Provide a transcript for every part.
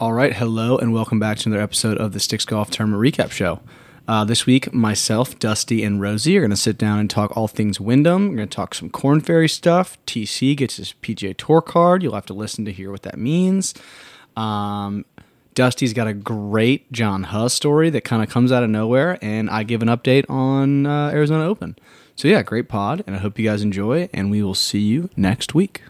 All right, hello, and welcome back to another episode of the Sticks Golf Tournament Recap Show. Uh, this week, myself, Dusty, and Rosie are going to sit down and talk all things Wyndham. We're going to talk some Korn Ferry stuff. TC gets his PGA Tour card. You'll have to listen to hear what that means. Um, Dusty's got a great John Huh's story that kind of comes out of nowhere, and I give an update on uh, Arizona Open. So, yeah, great pod, and I hope you guys enjoy, and we will see you next week.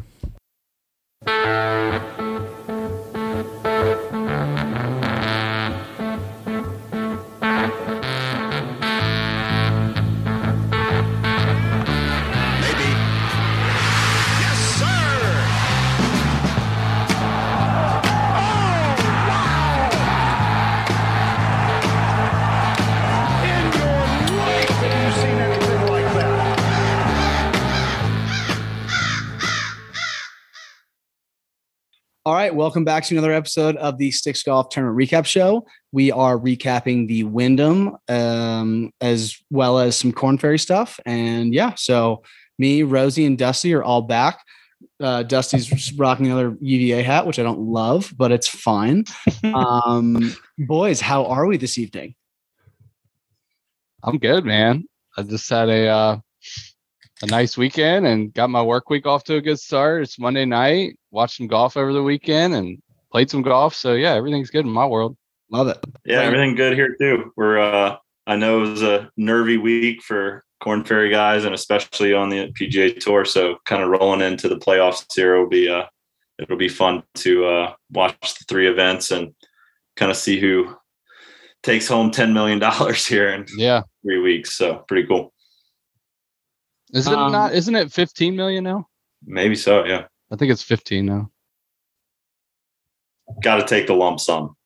All right, welcome back to another episode of the Sticks Golf Tournament Recap Show. We are recapping the Wyndham um, as well as some Korn Ferry stuff. And yeah, so me, Rosie, and Dusty are all back. Uh, Dusty's rocking another UVA hat, which I don't love, but it's fine. Um, boys, how are we this evening? I'm good, man. I just had a uh, a nice weekend and got my work week off to a good start. It's Monday night. Watched some golf over the weekend and played some golf. So yeah, everything's good in my world. Love it. Yeah, everything good here too. We're uh I know it was a nervy week for Korn Ferry guys and especially on the PGA tour. So kind of rolling into the playoffs here will be uh it'll be fun to uh watch the three events and kind of see who takes home ten million dollars here in Yeah, three weeks. So pretty cool. Is it Um, not? Isn't it 15 million now? Maybe so, yeah. I think it's 15 now. Gotta take the lump sum.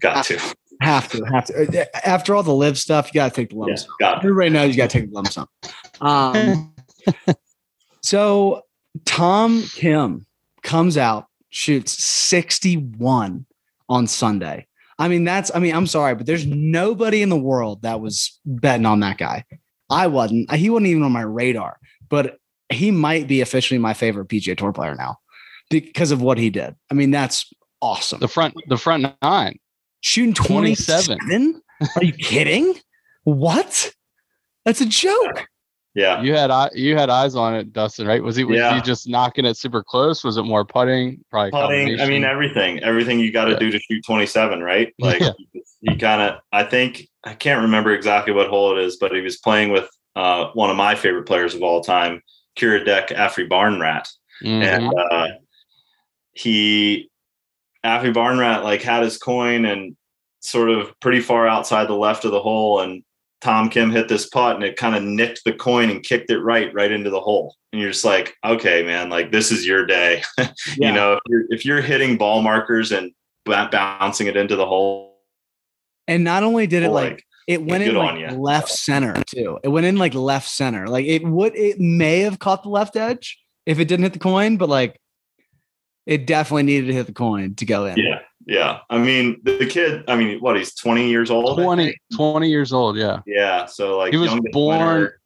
Got to. Have to, have to. Uh, After all the LIV stuff, you got to take the lump Yeah, sum. got to. Everybody knows you got to take the lump sum. Um, so Tom Kim comes out, shoots 61 on Sunday. I mean, that's, I mean, I'm sorry, but there's nobody in the world that was betting on that guy. I wasn't. Uh, he wasn't even on my radar, but he might be officially my favorite PGA Tour player now because of what he did. I mean, that's awesome. The front, the front nine. Shooting 27. 27? Are you kidding? What? That's a joke. Yeah. You had you had eyes on it, Dustin, right? Was he was Yeah. he just knocking it super close? Was it more putting? Probably putting. I mean, everything, everything you got to Yeah. do to shoot 27, right? Like Yeah. he kind of, I think, I can't remember exactly what hole it is, but he was playing with uh, one of my favorite players of all time, Kiradech Aphibarnrat, Mhm. and uh, he, Afri Barnrat, like had his coin and sort of pretty far outside the left of the hole, and Tom Kim hit this putt and it kind of nicked the coin and kicked it right, right into the hole. And you're just like, okay, man, like this is your day. Yeah. you know if you're, if you're hitting ball markers and bouncing it into the hole And not only did it like, like it went in like left center too. It went in like left center. Like it would it may have caught the left edge if it didn't hit the coin, but like it definitely needed to hit the coin to go in. yeah yeah i mean the, the kid i mean what he's 20 years old I 20, 20 years old. Yeah. yeah so like He was born- winner.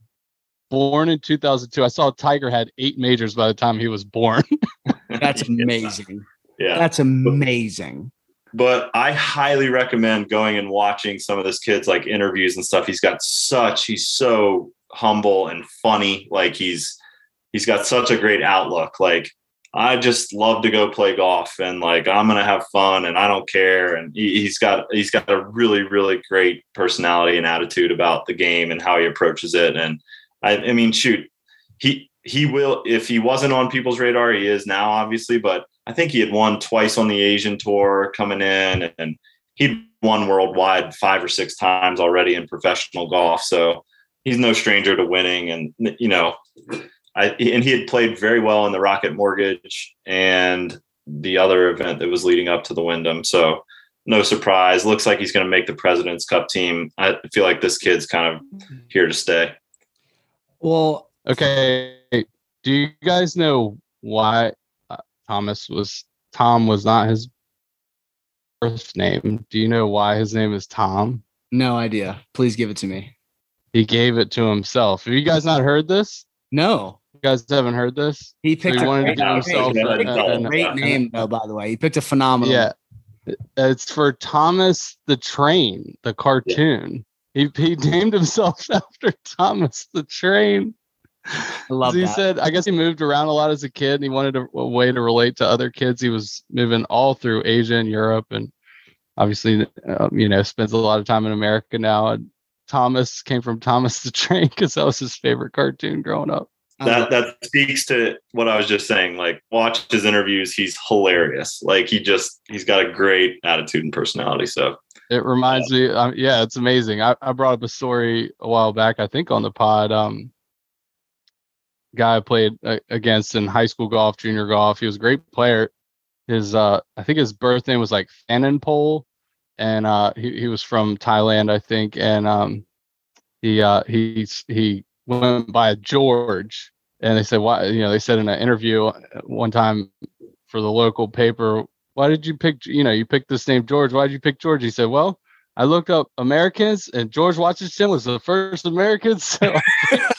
born in 2002. I saw Tiger had eight majors by the time he was born. That's amazing. yeah That's amazing. but i highly recommend going and watching some of this kid's like interviews and stuff he's got such he's so humble and funny like he's he's got such a great outlook like i just love to go play golf and like i'm gonna have fun and i don't care. And he, he's got he's got a really really great personality and attitude about the game and how he approaches it. And i, I mean shoot he he will if he wasn't on people's radar he is now obviously but i think he had won twice on the asian tour coming in and he'd won worldwide five or six times already in professional golf. So he's no stranger to winning and you know I, and he had played very well in the rocket mortgage and the other event that was leading up to the wyndham so no surprise looks like he's going to make the president's cup team i feel like this kid's kind of here to stay Well, Okay. Do you guys know why uh, Thomas was Tom was not his birth name? Do you know why his name is Tom? no idea. Please give it to me. He gave it to himself. Have you guys not heard this? No. Guys haven't heard this? He picked he a wanted to great, himself he a- a a- great name, though, by the way. He picked a phenomenal Yeah. It's for Thomas the Train, the cartoon. He he named himself after Thomas the Train. I love he that. said, I guess he moved around a lot as a kid and he wanted a, a way to relate to other kids. He was moving all through Asia and Europe and obviously, um, you know, spends a lot of time in America now. And Thomas came from Thomas the Train because that was his favorite cartoon growing up. Love that that speaks to what I was just saying. Like, watch his interviews; he's hilarious. Like, he just he's got a great attitude and personality. So, It reminds me, um, yeah, it's amazing. I, I brought up a story a while back, I think on the pod. Um, guy I played uh, against in high school golf, junior golf. He was a great player. His, uh, I think his birth name was like Thananpol, and uh, he he was from Thailand, I think. And um, he uh, he he went by George, and they said why? You know, they said in an interview uh, one time for the local paper, why did you pick? You know, you picked this name George. Why did you pick George? He said, well. I looked up Americans, and George Washington was the first American. So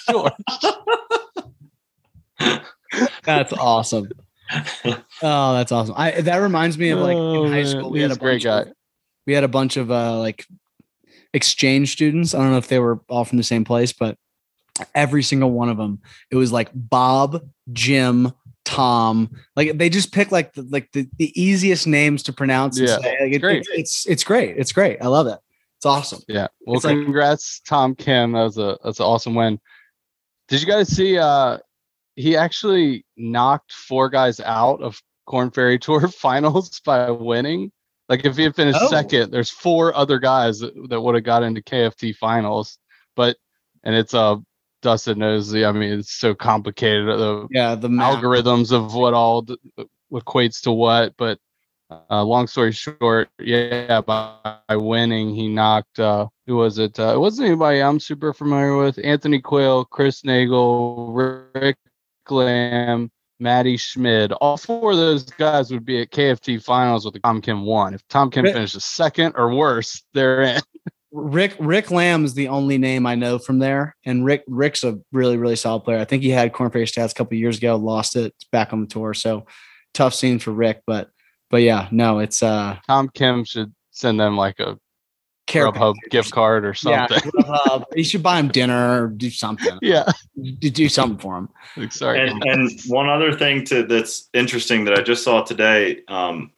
George. That's awesome. Oh, that's awesome. I that reminds me of like Oh, in high man. school we He's had a a great guy. of, we had a bunch of uh like exchange students. I don't know if they were all from the same place, but every single one of them, it was like Bob, Jim, Tom. Like they just pick like the, like the, the easiest names to pronounce. and Yeah, say. Like, it- great. It's, it's it's great. It's great. I love it. It's awesome. Yeah. Well, It's like- congrats, Tom Kim. That was a that's an awesome win. Did you guys see? uh He actually knocked four guys out of Korn Ferry Tour finals by winning. Like if he had finished Oh. second, there's four other guys that, that would have got into KFT finals. But and it's uh Dustin knows the. I mean, it's so complicated. The Yeah, the map. algorithms of what all equates to what. But uh, long story short, yeah, by, by winning, he knocked. Uh, who was it? Uh, it wasn't anybody I'm super familiar with. Anthony Quayle, Chris Naegel, Rick Lamb, Matti Schmid. All four of those guys would be at KFT finals with the Tom Kim one. If Tom Kim finishes second or worse, they're in. Rick Rick Lamb is the only name I know from there, and Rick Rick's a really really solid player. I think he had Korn Ferry Stats a couple years ago, lost it, it's back on the tour. So tough scene for Rick, but but yeah, no, it's uh Tom Kim should send them like a care Grubhub gift card or something. Grubhub. you should buy him dinner or do something. Yeah. do, do something for him. Like, Sorry. and and one other thing to that's interesting that I just saw today, um,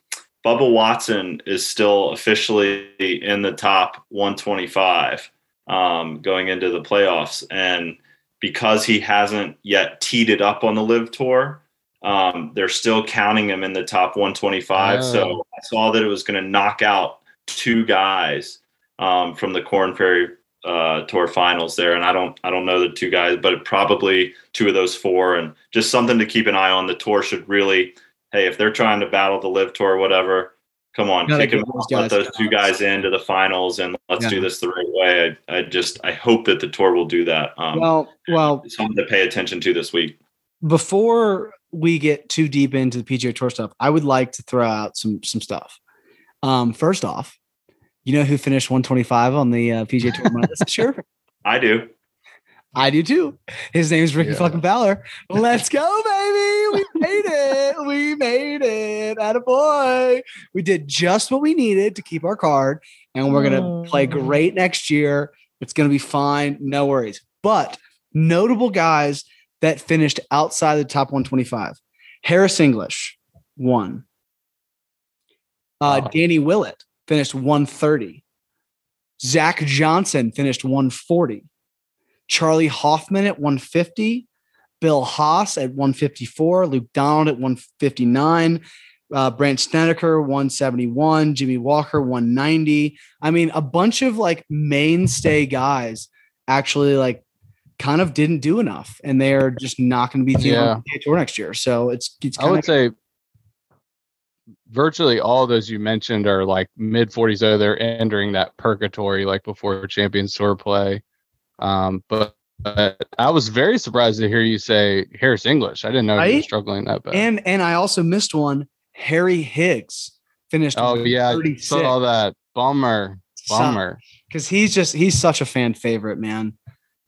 Bubba Watson is still officially in the top 125 um, going into the playoffs, and because he hasn't yet teed it up on the LIV Tour, um, they're still counting him in the top 125. Oh. So I saw that it was going to knock out two guys um, from the Korn Ferry uh, Tour finals there, and I don't I don't know the two guys, but probably two of those four, and just something to keep an eye on. The tour should really, hey, if they're trying to battle the LIV Tour, or whatever, come on, kick them those let those two guys into the finals, and let's Yeah. do this the right way. I, I just I hope that the tour will do that. Um, Well, well, something to pay attention to this week. before we get too deep into the PGA Tour stuff, I would like to throw out some some stuff. Um, first off, you know who finished 125 on the uh, PGA Tour my list this year? I do. I do too. His name is Rickie Yeah. fucking Fowler. Let's go, baby. We made it. We made it. At a boy. We did just what we needed to keep our card, and we're gonna play great next year. It's gonna be fine. No worries. But notable guys that finished outside the top 125. Harris English, one. Uh, Wow. Danny Willett finished 130. Zach Johnson finished 140. Charley Hoffman at 150, Bill Haas at 154, Luke Donald at 159, uh, Brandt Snedeker 171, Jimmy Walker 190. I mean, a bunch of like mainstay guys actually like kind of didn't do enough, and they're just not going to be team Yeah. the tour next year. So it's it's I would say virtually all those you mentioned are like mid 40s. So they're entering that purgatory like before Champions Tour play. Um, but, but I was very surprised to hear you say Harris English. I didn't know you were struggling that bad. and and I also missed one. Harry Higgs finished. oh yeah, I 36. saw that. Bummer, bummer. because he's just he's such a fan favorite, man.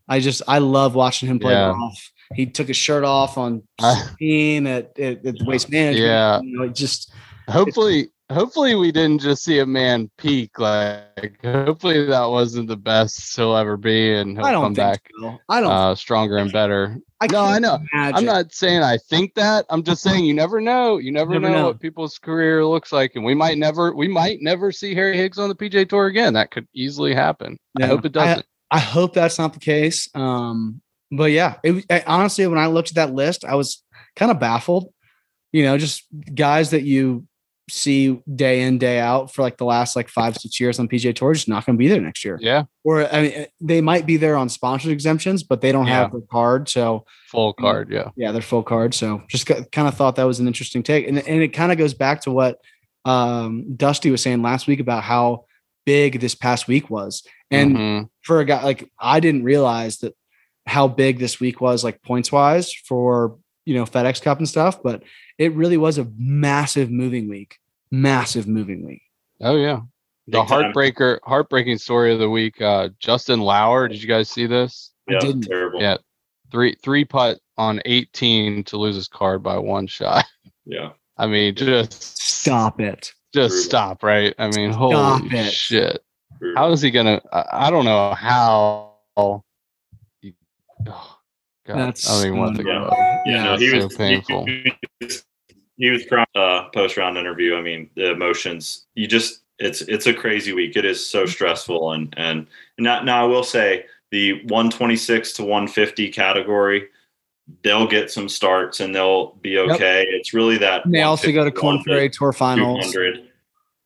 I just I love watching him play Yeah. golf. He took his shirt off on I- 16 at, at, at the waste management. Yeah. you know, it just Hopefully, hopefully we didn't just see a man peak. Like, hopefully that wasn't the best he'll ever be, and he'll I don't come think back so. I don't. uh, stronger and better. I no, I know. imagine. I'm not saying I think that. I'm just saying you never know. You never, Never know, know. what people's career looks like, and we might never, we might never see Harry Higgs on the PGA Tour again. That could easily happen. I hope it doesn't. I hope that's not the case. Um, but yeah, it, I, honestly, when I looked at that list, I was kind of baffled. You know, just guys that you see day in day out for like the last like five six years on PGA Tour just not going to be there next year. yeah, Or I mean, they might be there on sponsored exemptions, but they don't have the card. So full card. Yeah, yeah, they're full card. So just kind of thought that was an interesting take, and and it kind of goes back to what um, Dusty was saying last week about how big this past week was, and Mhm. for a guy like I didn't realize that how big this week was like points wise for you know FedEx Cup and stuff, but it really was a massive moving week, massive moving week. oh yeah. The Big time. heartbreaker, heartbreaking story of the week. Uh, Justin Lower. Did you guys see this? I Yeah, didn't. terrible. Yeah. Three three putt on 18 to lose his card by one shot. Yeah. I mean, just Stop it. just Brutal. stop, right? I mean, Stop holy it. shit. Brutal. How is he gonna? I, I don't know how. you- oh, God, That's I don't even want to so think annoying. about it. Yeah, no, he so was painful. He, was- he was crying uh, post round interview. I mean, the emotions. You just it's it's a crazy week. It is so stressful and and now now I will say the 126 to 150 category. They'll get some starts and they'll be Yep. okay. It's really that And they also go to 151 Korn Ferry Tour Finals. 200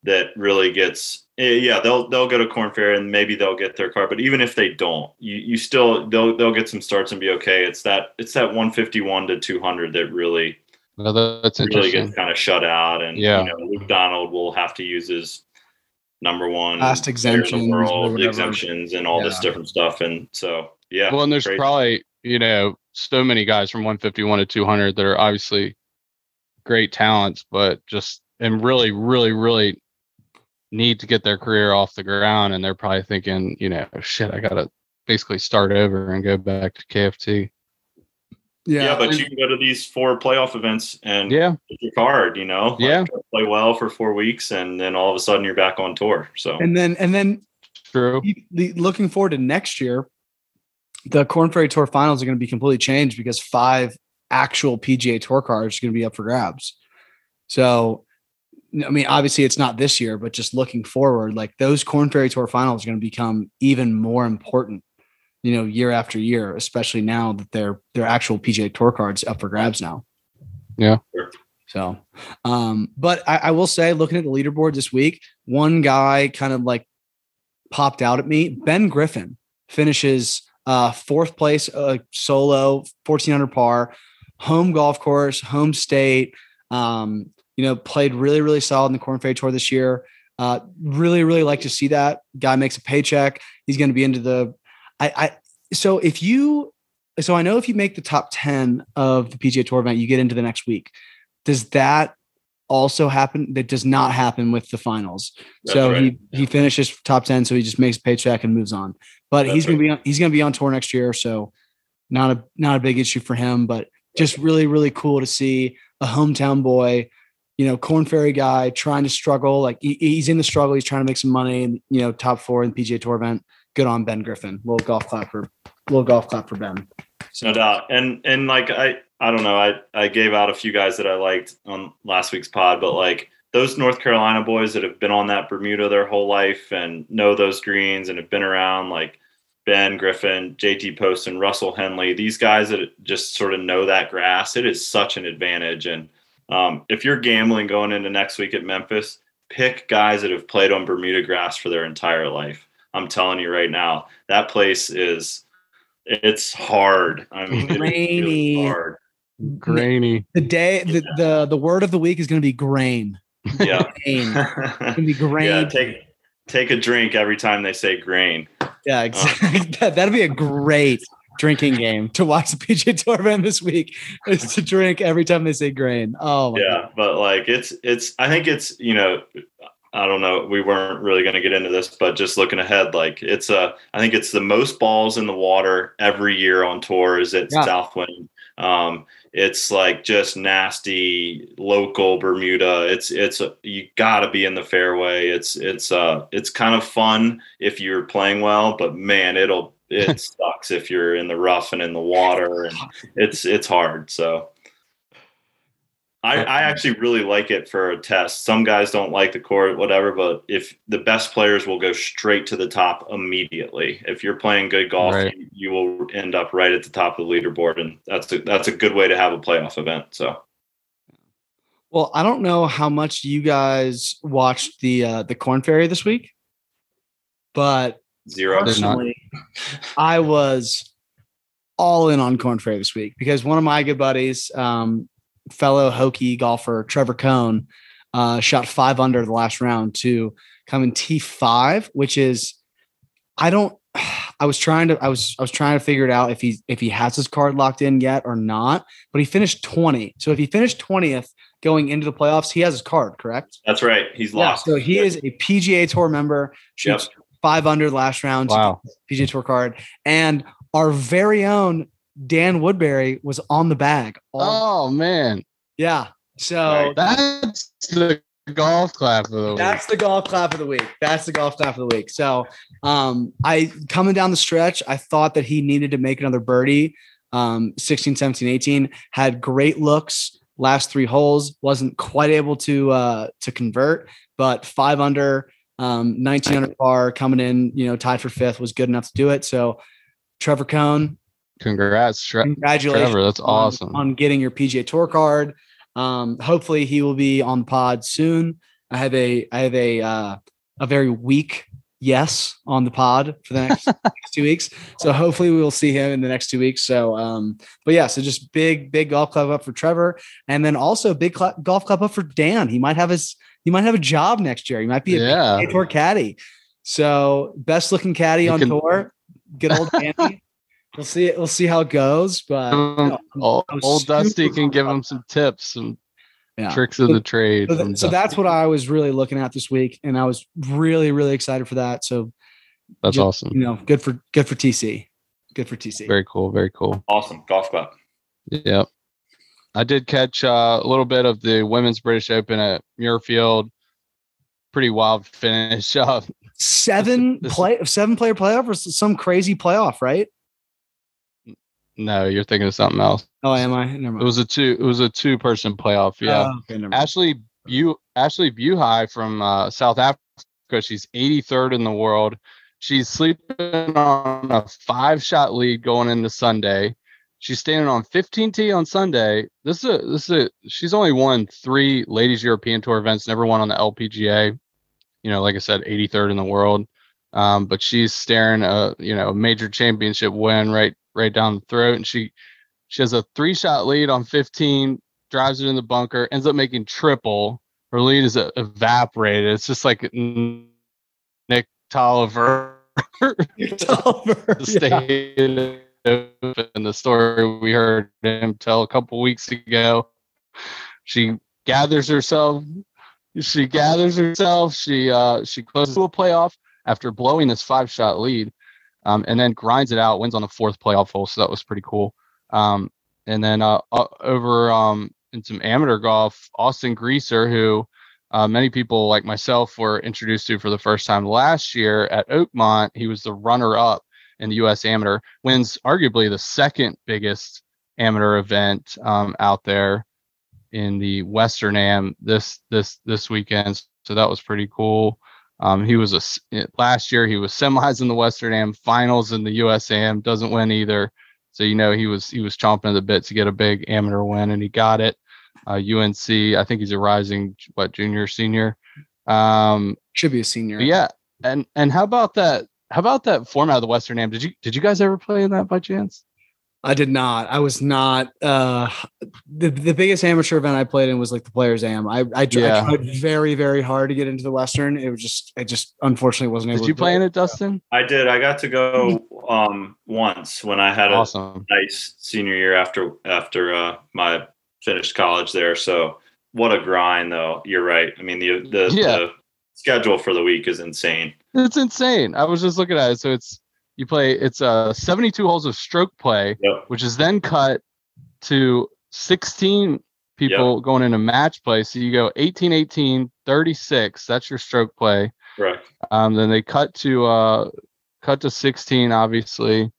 that really gets Eh, yeah they'll they'll go to Korn Ferry and maybe they'll get their car but even if they don't you you still they'll they'll get some starts and be okay. It's that it's that 151 to 200 that really No, that's really gets kind of shut out and Yeah. you know Luke Donald will have to use his number one Last exemptions world exemptions and all this different stuff. And so yeah well, and there's crazy. probably you know so many guys from 151 to 200 that are obviously great talents, but just and really, really, really need to get their career off the ground, and they're probably thinking, you know, shit, I gotta basically start over and go back to KFT. Yeah, yeah, but you can go to these four playoff events and Yeah, get your card you know Like, Yeah. play well for four weeks and then all of a sudden you're back on tour so and then and then true. looking forward to next year, the Korn Ferry Tour Finals are going to be completely changed because five actual PGA Tour cards are going to be up for grabs. So, I mean, obviously it's not this year, but just looking forward, like those Korn Ferry Tour Finals are going to become even more important, you know, year after year, especially now that they're they're actual PGA Tour cards up for grabs now. Yeah. So, um, but I, I will say, looking at the leaderboard this week, one guy kind of like popped out at me. Ben Griffin finishes uh, fourth place uh, solo, 1400 par, home golf course, home state. Um, you know, played really, really solid in the Korn Ferry Tour this year. Uh, really, really like to see that guy makes a paycheck. He's going to be into the. I, I so if you so I know if you make the top 10 of the PGA Tour event, you get into the next week. Does that also happen? That does not happen with the finals. That's so right. he he finishes top 10, so he just makes a paycheck and moves on. But That's he's gonna be on he's gonna be on tour next year, so not a not a big issue for him, but just really, really cool to see a hometown boy, you know, Korn Ferry guy trying to struggle. Like he, he's in the struggle, he's trying to make some money and you know, top four in the PGA tour event. Good on Ben Griffin. Little golf clap for little golf clap for Ben. No doubt. And and like I I don't know, I I gave out a few guys that I liked on last week's pod, but like those North Carolina boys that have been on that Bermuda their whole life and know those greens and have been around like Ben Griffin, JT Post, and Russell Henley, these guys that just sort of know that grass, it is such an advantage. And um, if you're gambling going into next week at Memphis, pick guys that have played on Bermuda grass for their entire life. I'm telling you right now, that place is it's hard. I mean, it is really hard. Grainy. The day the, the the word of the week is gonna be grain. Yeah. Grain. It's gonna be grain. yeah, Yeah, take take a drink every time they say grain. Yeah, exactly. that, that'd be a great drinking game to watch the PGA Tour event this week. Is to drink every time they say grain. Oh my Yeah, but like it's it's I think it's you know I don't know we weren't really going to get into this, but just looking ahead, like it's a I think it's the most balls in the water every year on tour is at Yeah. Southwind. Um, it's like just nasty local Bermuda. It's it's you got to be in the fairway. It's it's uh it's kind of fun if you're playing well, but man, it'll it sucks if you're in the rough and in the water, and it's it's hard. So. I, I actually really like it for a test. Some guys don't like the court, whatever, but if the best players will go straight to the top immediately. If you're playing good golf, Right. you, you will end up right at the top of the leaderboard, and that's a, that's a good way to have a playoff event. So Well, I don't know how much you guys watched the uh, the Korn Ferry this week, but zero. Did not. personally, I was all in on Korn Ferry this week because one of my good buddies, um, fellow Hokie golfer Trevor Cone, uh, shot five under the last round to come in T five, which is I don't. I was trying to. I was. I was trying to figure it out if he if he has his card locked in yet or not. But he finished twenty. So if he finished twentieth going into the playoffs, he has his card. Correct. That's right. He's lost. So he is a PGA Tour member. Shoots five under last round. Wow. PGA Tour card, and our very own Dan Woodbury was on the bag. all- Oh man, yeah. So that's the golf clap of the week. that's the golf clap of the week. That's the golf clap of the week. So um, I coming down the stretch, I thought that he needed to make another birdie. Um, 16, 17, 18 had great looks. Last three holes wasn't quite able to uh, to convert, but five under, um, 19 under par coming in, you know, tied for fifth was good enough to do it. So Trevor Cone, Congrats, Tre- congratulations Trevor. That's on- awesome. on getting your PGA Tour card. Um, hopefully, he will be on the pod soon. I have a I have a uh, a very weak yes on the pod for the next, next two weeks. So hopefully, we will see him in the next two weeks. So, um, but yeah, so just big big golf club up for Trevor, and then also big cl- golf club up for Dan. He might have his he might have a job next year. He might be a yeah. PGA Tour caddy. So best looking caddy You on can- tour. Good old Danny. we'll see it. We'll see how it goes. But Um, old, I'm old Dusty can give him some tips, some Yeah. tricks of the trade. so, from so that's what I was really looking at this week, and I was really really excited for that. So that's ju- awesome. you know, good for good for TC, good for TC. Very cool. Very cool. Awesome golf club. Yep. I did catch uh, a little bit of the women's British Open at Muirfield. Pretty wild finish. Uh, seven this- play seven player playoff or some crazy playoff, right? No, you're thinking of something else. Oh, am I? Never It was a two. It was a two person playoff. Yeah. Oh, okay. Ashleigh Bu Ashleigh Buhai from uh, South Africa. She's 83rd in the world. She's sleeping on a five shot lead going into Sunday. She's standing on 15 T on Sunday. This is a, this is a, she's only won three ladies European Tour events. Never won on the LPGA. You know, like I said, 83rd in the world. Um, but she's staring a you know a major championship win right right down the throat, and she she has a three shot lead on 15 drives it in the bunker, ends up making triple. Her lead is evaporated. It's just like Nick Tolliver Tolliver, the yeah. and the story we heard him tell a couple weeks ago. She gathers herself. She gathers herself. She uh she closes to a playoff after blowing this five shot lead, um, and then grinds it out. Wins on the fourth playoff hole, so that was pretty cool. Um, and then uh, uh, over um in some amateur golf, Austin Greaser, who uh, many people like myself were introduced to for the first time last year at Oakmont. He was the runner up in the U.S. Amateur, wins arguably the second biggest amateur event um, out there in the Western Am this this this weekend. So that was pretty cool. Um, he was a last year he was semis in the Western Am, finals in the U.S. Am, doesn't win either. So you know he was he was chomping at the bit to get a big amateur win, and he got it. Uh, UNC, I think he's a rising what junior senior. Um, Should be a senior. yeah, and and how about that? How about that format of the Western Am? Did you did you guys ever play in that by chance? I did not. I was not. Uh, the the biggest amateur event I played in was like the Players Am. I I, tr- I tried very very hard to get into the Western. It was just I just unfortunately wasn't able. Did you play in it, Dustin? I did. I got to go um, once when I had a nice senior year after after uh, my finished college there. So what a grind, though. You're right. I mean the the, Yeah. the schedule for the week is insane. It's insane. I was just looking at it. So it's you play. It's uh 72 holes of stroke play, Yep. which is then cut to 16 people going into match play. So you go 18, 18, 36. That's your stroke play. Correct. Um, then they cut to uh, cut to 16, obviously,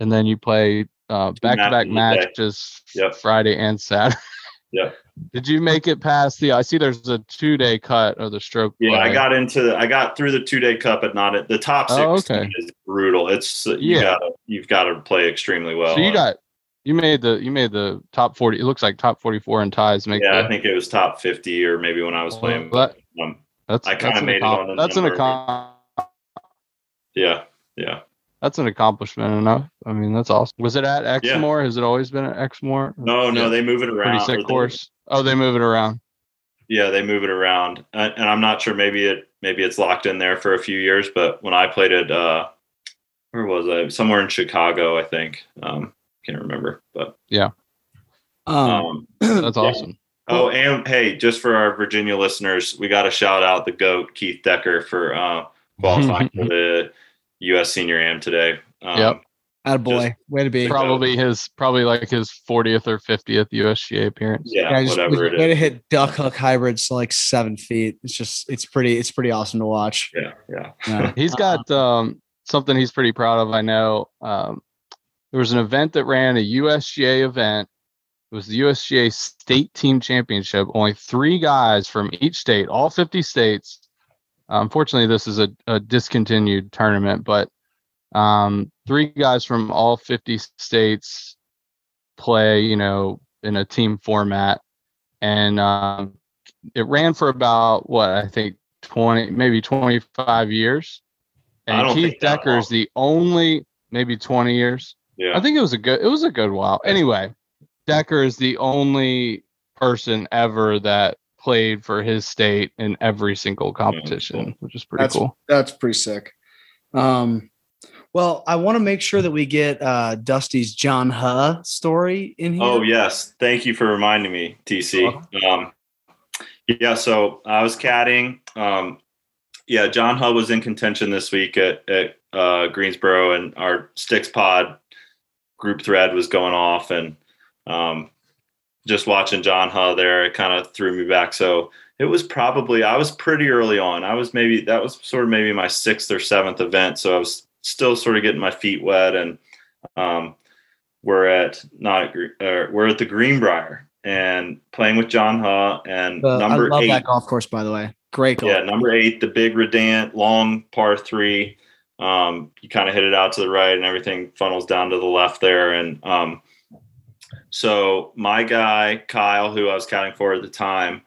and then you play uh, back-to-back matches Yep. Friday and Saturday. Yep. Did you make it past the? I see there's a two-day cut of the stroke. Yeah, I got into I got through the two day cup, but not at the top six. Oh, okay. is brutal. It's you Yeah. gotta you've got to play extremely well. So you got you made the you made the top 40. It looks like top 44 in ties. Make yeah, the, I think it was top 50 or maybe when I was playing. Well, that- um, that's I that's an made it on the That's an number. accom- yeah, yeah. That's an accomplishment enough. I mean, that's awesome. Was it at Yeah. Exmoor? Has it always been at Exmoor? No, no, they move it around. or sick they- course. Oh, they move it around. Yeah, they move it around, and, and I'm not sure. Maybe it maybe it's locked in there for a few years. But when I played it, uh, where was I? Somewhere in Chicago, I think. Um, can't remember, but yeah, um, That's Yeah. awesome. Oh, and hey, just for our Virginia listeners, we got to shout out the goat Keith Decker for uh, qualifying for the U.S. Senior Am today. Um, Yep. boy, Way to be. Probably his probably like his 40th or 50th USGA appearance. Yeah, Yeah, just whatever it way to hit duck hook hybrids to like seven feet. It's just it's pretty it's pretty awesome to watch. Yeah, yeah. Yeah. He's got um, something he's pretty proud of. I know. Um, there was an event that ran a USGA event. It was the USGA State Team Championship. Only three guys from each state, all 50 states. Unfortunately, this is a, a discontinued tournament, but um, three guys from all 50 states play, you know, in a team format. And um, it ran for about what I think 20, maybe 25 years. And Keith Decker is the only, maybe 20 years. Yeah. I think it was a good, it was a good while. Anyway, Decker is the only person ever that played for his state in every single competition, which is pretty That's cool. That's pretty sick. Um, well, I want to make sure that we get uh, Dusty's John Huh story in here. Oh yes, thank you for reminding me, TC. Um, yeah, so I was caddying. Um, yeah, John Huh was in contention this week at, at uh, Greensboro, and our Sticks Pod group thread was going off, and um, just watching John Huh there, it kind of threw me back. So it was probably I was pretty early on. I was maybe that was sort of maybe my sixth or seventh event, so I was still sort of getting my feet wet, and um, we're at not uh, we're at the Greenbrier and playing with John Huh and The- number I love eight. that golf course, by the way. Great golf. Yeah, number eight, the big Redan, long par three. Um, you kind of hit it out to the right, and everything funnels down to the left there. And um, so my guy Kyle, who I was counting for at the time,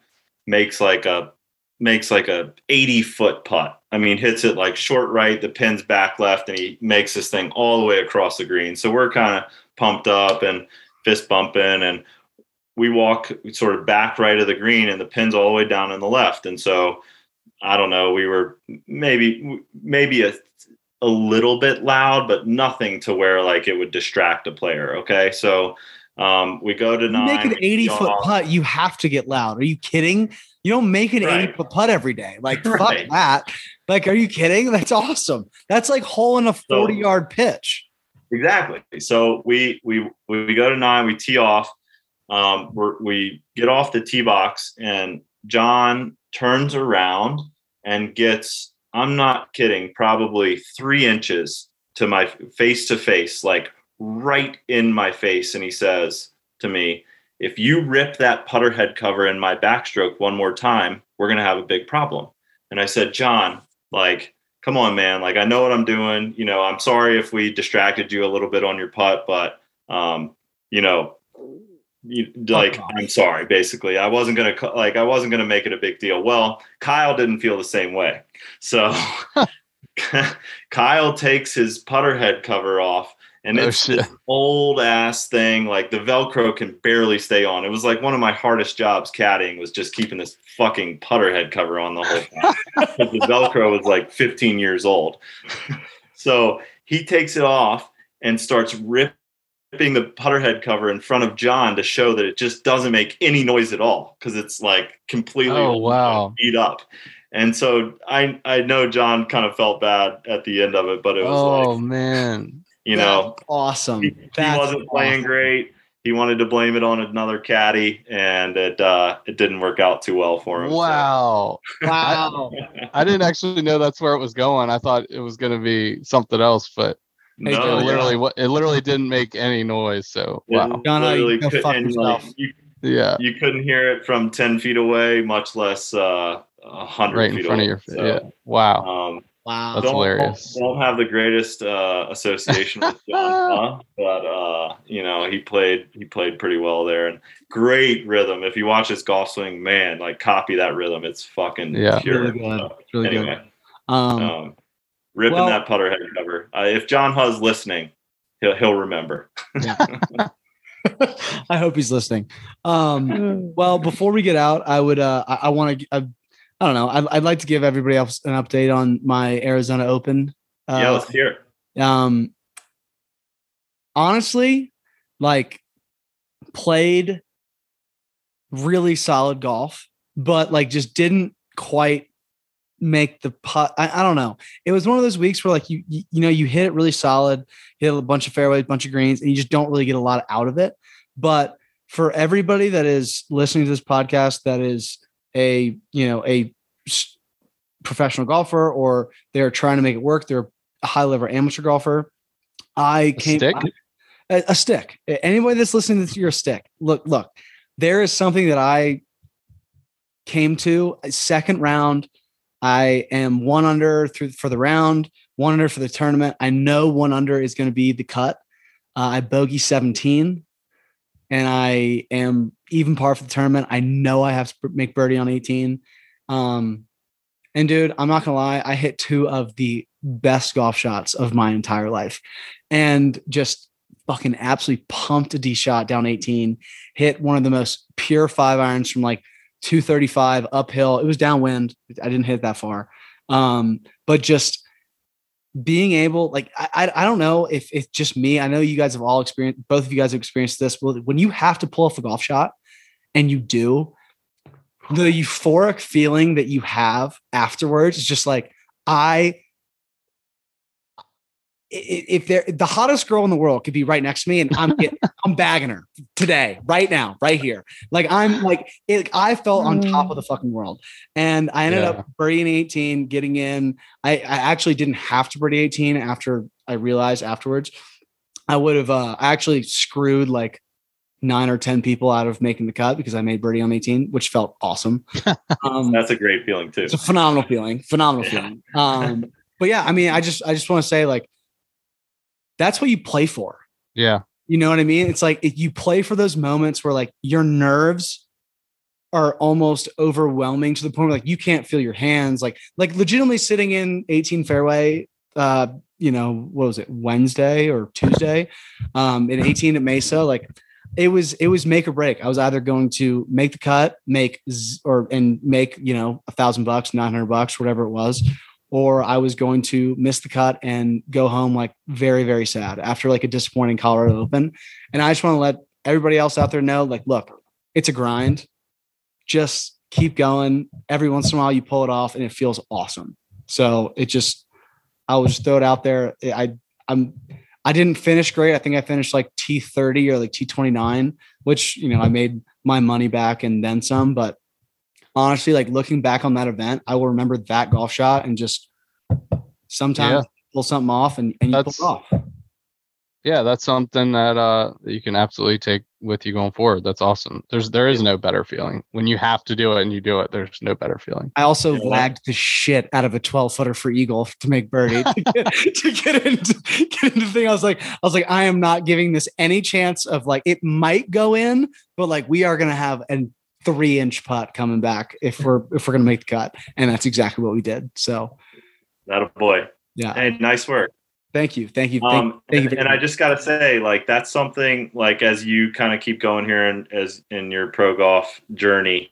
makes like a makes like a 80 foot putt. I mean, hits it like short right, the pin's back left, and he makes this thing all the way across the green. So we're kind of pumped up and fist bumping, and we walk sort of back right of the green, and the pin's all the way down on the left. And so I don't know, we were maybe maybe a a little bit loud, but nothing to where like it would distract a player. Okay, so um, we go to You nine. make an 80 foot putt, you have to get loud. Are you kidding? You don't make an 80 foot putt every day. Like, fuck Right. that. Like, are you kidding? That's awesome. That's like hole in a 40 yard pitch. Exactly. So we we we go to nine. We tee off. Um, we're, we get off the tee box, and John turns around and gets. I'm not kidding. Probably three inches to my face to face, like right in my face, and he says to me, "If you rip that putter head cover in my backstroke one more time, we're gonna have a big problem." And I said, "John, like." come on, man. Like I know what I'm doing. You know, I'm sorry if we distracted you a little bit on your putt, but um, you know, you, like off. I'm sorry. Basically, I wasn't gonna like I wasn't gonna make it a big deal. Well, Kyle didn't feel the same way, so Kyle takes his putter head cover off. And Oh, it's this old ass thing. Like the Velcro can barely stay on. It was like one of my hardest jobs caddying was just keeping this fucking putter head cover on the whole time. the Velcro was like 15 years old. so he takes it off and starts ripping the putter head cover in front of John to show that it just doesn't make any noise at all because it's like completely Oh, wow. beat up. And so I I know John kind of felt bad at the end of it, but it was Oh like man. You know awesome. he, he wasn't playing awesome. great. he wanted to blame it on another caddy, and it uh, it didn't work out too well for him. so- Wow. Wow. I didn't actually know that's where it was going. I thought it was going to be something else, but Hey, it No, yeah. literally it literally didn't make any noise. So It wow. You literally could- fuck like, you, Yeah. you couldn't hear it from 10 feet away, much less uh, 100 Right in feet front away. of your face. So, Yeah. Wow. Um, Wow. That's don't, hilarious. Don't have the greatest uh, association with John, huh? but uh, you know he played he played pretty well there and great rhythm. If you watch his golf swing, man, like copy that rhythm. It's fucking Yeah. pure. Really good. So, It's really good. Um, um, ripping well- that putter head cover. Uh, if John Huh's listening, he'll he'll remember. I hope he's listening. Um, well, before we get out, I would uh, I, I want to I, don't know I'd, I'd like to give everybody else an update on my Arizona Open. Uh, yeah, let's hear it. um, honestly, like played really solid golf, but like just didn't quite make the putt. I, I don't know. It was one of those weeks where like you, you you know you hit it really solid, hit a bunch of fairways, bunch of greens, and you just don't really get a lot out of it. But for everybody that is listening to this podcast, that is a you know a professional golfer or they're trying to make it work, they're a high level amateur golfer. I A came stick? a, a stick. Anybody that's listening to your stick, look, look, there is something that I came to second round. I am one under through for the round, one under for the tournament. I know one under is going to be the cut. Uh, I bogey 17 and I am even par for the tournament. I know I have to make birdie on 18. Um, and dude, I'm not gonna lie, I hit two of the best golf shots of my entire life, and just fucking absolutely pumped a D shot down 18. Hit one of the most pure five irons from like 235 uphill. It was downwind. I didn't hit that far, um, but just being able, like, I, I don't know if it's just me. I know you guys have all experienced. Both of you guys have experienced this. When you have to pull off a golf shot, and you do, the euphoric feeling that you have afterwards is just like I if they're the hottest girl in the world could be right next to me and I'm getting, I'm bagging her today, right now, right here. Like I'm like it, I felt on top of the fucking world. And I ended Yeah. up birdieing 18, getting in. I, I actually didn't have to birdie 18 after I realized afterwards. I would have uh I actually screwed like nine or 10 people out of making the cut because I made birdie on 18, which felt awesome. Um, That's a great feeling too. it's a phenomenal feeling, phenomenal Yeah. feeling. Um, but yeah, I mean, I just, I just want to say like, that's what you play for. Yeah. You know what I mean? It's like if you play for those moments where like your nerves are almost overwhelming to the point where like you can't feel your hands, like like legitimately sitting in 18 fairway, uh, you know, what was it, Wednesday or Tuesday, um, in 18 at Mesa, like it was it was make or break. I was either going to make the cut, make z- or and make you know a thousand bucks, nine hundred bucks, whatever it was, or I was going to miss the cut and go home like very very sad after like a disappointing Colorado Open. And I just want to let everybody else out there know, like, look, it's a grind. Just keep going. Every once in a while, you pull it off, and it feels awesome. So it just, I will just throw it out there. I I'm I didn't finish great. I think I finished like T30 or like T29, which, you know, I mm-hmm. made my money back and then some. But honestly, like looking back on that event, I will remember that golf shot and just sometimes pull something off and, and you That's- pull it off. Yeah, that's something that uh that you can absolutely take with you going forward. That's awesome. There's there is no better feeling. When you have to do it and you do it, there's no better feeling. I also Yeah. lagged the shit out of a 12 footer for Eagle to make birdie to get, to get into get into the thing. I was like, I was like, I am not giving this any chance of like it might go in, but like we are gonna have a three inch putt coming back if we're if we're gonna make the cut. And that's exactly what we did. So That a boy. yeah. Hey, nice work. Thank you. Thank you. Thank, Um, thank you. and, very and I just got to say, like, that's something like as you kind of keep going here and as in your pro golf journey,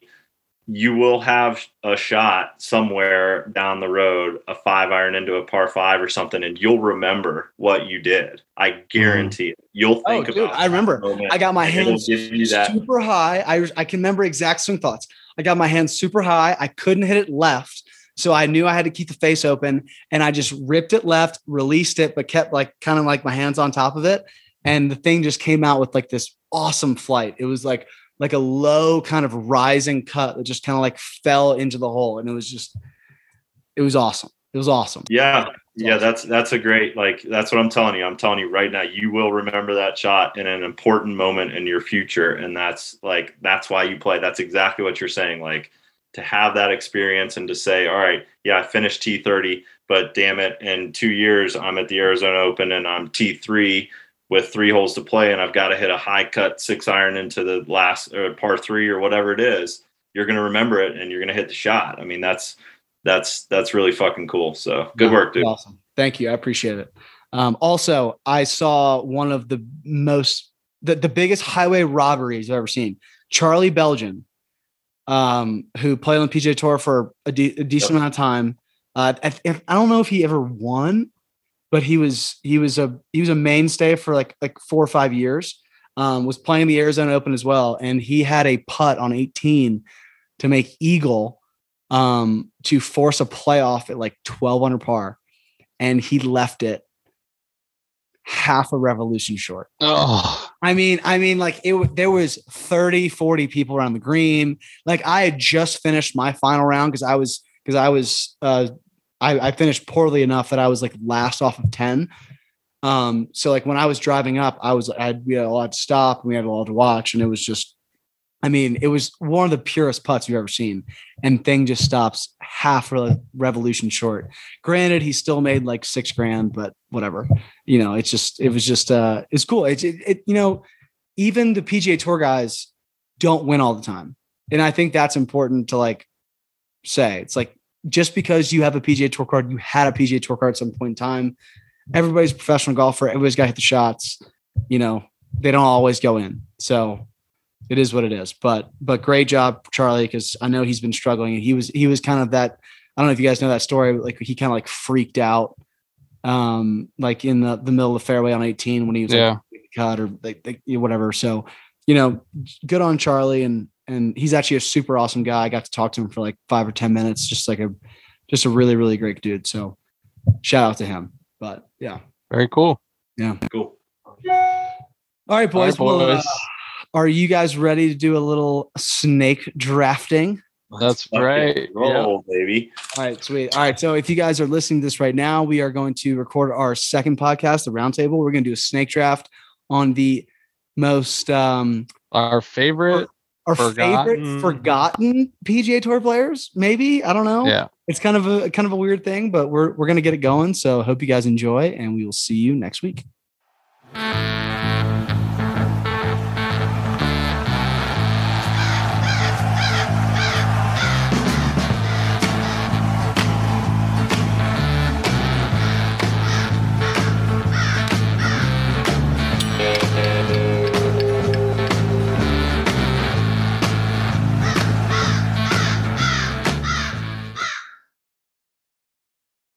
you will have a shot somewhere down the road, a five iron into a par five or something, and you'll remember what you did. I guarantee it. You'll think Oh, think dude, about. I remember. I got my and hands you super high. I I can remember exact swing thoughts. I got my hands super high. I couldn't hit it left. So I knew I had to keep the face open and I just ripped it left, released it, but kept like kind of like my hands on top of it. and the thing just came out with like this awesome flight. It was like like a low kind of rising cut that just kind of like fell into the hole, and it was just it was awesome. It was awesome. Yeah. Yeah, that's that's a great like that's what I'm telling you. I'm telling you right now, you will remember that shot in an important moment in your future. And that's like that's why you play. That's exactly what you're saying. Like to have that experience and to say, all right, yeah, I finished T30, but damn it, in two years I'm at the Arizona Open and I'm T3 with three holes to play and I've got to hit a high cut six iron into the last or par three or whatever it is. You're gonna remember it and you're gonna hit the shot. I mean, that's that's that's really fucking cool. So good work, dude. Awesome. Thank you. I appreciate it. Um, also, I saw one of the most the, the biggest highway robberies I've ever seen. Charlie Beljan, um, who played on the PGA Tour for a, de- a decent Yep. amount of time. Uh, I, I don't know if he ever won, but he was he was a he was a mainstay for like like four or five years. Um, was playing the Arizona Open as well, and he had a putt on 18 to make eagle um, to force a playoff at like 12 under par, and he left it half a revolution short. Oh, I mean, I mean, like it. There was 30, 40 people around the green. Like I had just finished my final round because I was because I was uh, I, I finished poorly enough that I was like last off of ten. Um, so like when I was driving up, I was I had we had a lot to stop and we had a lot to watch, and it was just, I mean, it was one of the purest putts you've ever seen, and thing just stops half a revolution short. Granted, he still made like six grand, but whatever. You know, it's just it was just uh, it's cool. It's it, it you know, even the PGA Tour guys don't win all the time, and I think that's important to like say. It's like just because you have a PGA Tour card, you had a PGA Tour card at some point in time. Everybody's professional golfer. Everybody's got to hit the shots. You know, they don't always go in. So it is what it is. But but great job, Charlie, because I know he's been struggling. And he was he was kind of that. I don't know if you guys know that story. Like he kind of like freaked out, um, like in the the middle of the fairway on 18 when he was Yeah. like cut or like, like whatever. So you know, good on Charlie and and he's actually a super awesome guy. I got to talk to him for like five or ten minutes, just like a just a really really great dude. So shout out to him. But yeah, very cool. Yeah, cool. all right, boys. All right, well, uh, boys. Are you guys ready to do a little snake drafting? That's right. Roll, baby. All right, sweet. All right, so if you guys are listening to this right now, we are going to record our second podcast, the Roundtable. We're going to do a snake draft on the most um Our favorite. our Forgotten. favorite forgotten PGA Tour players. Maybe I don't know. Yeah. it's kind of a kind of a weird thing, but we're we're gonna get it going. So hope you guys enjoy, and we will see you next week.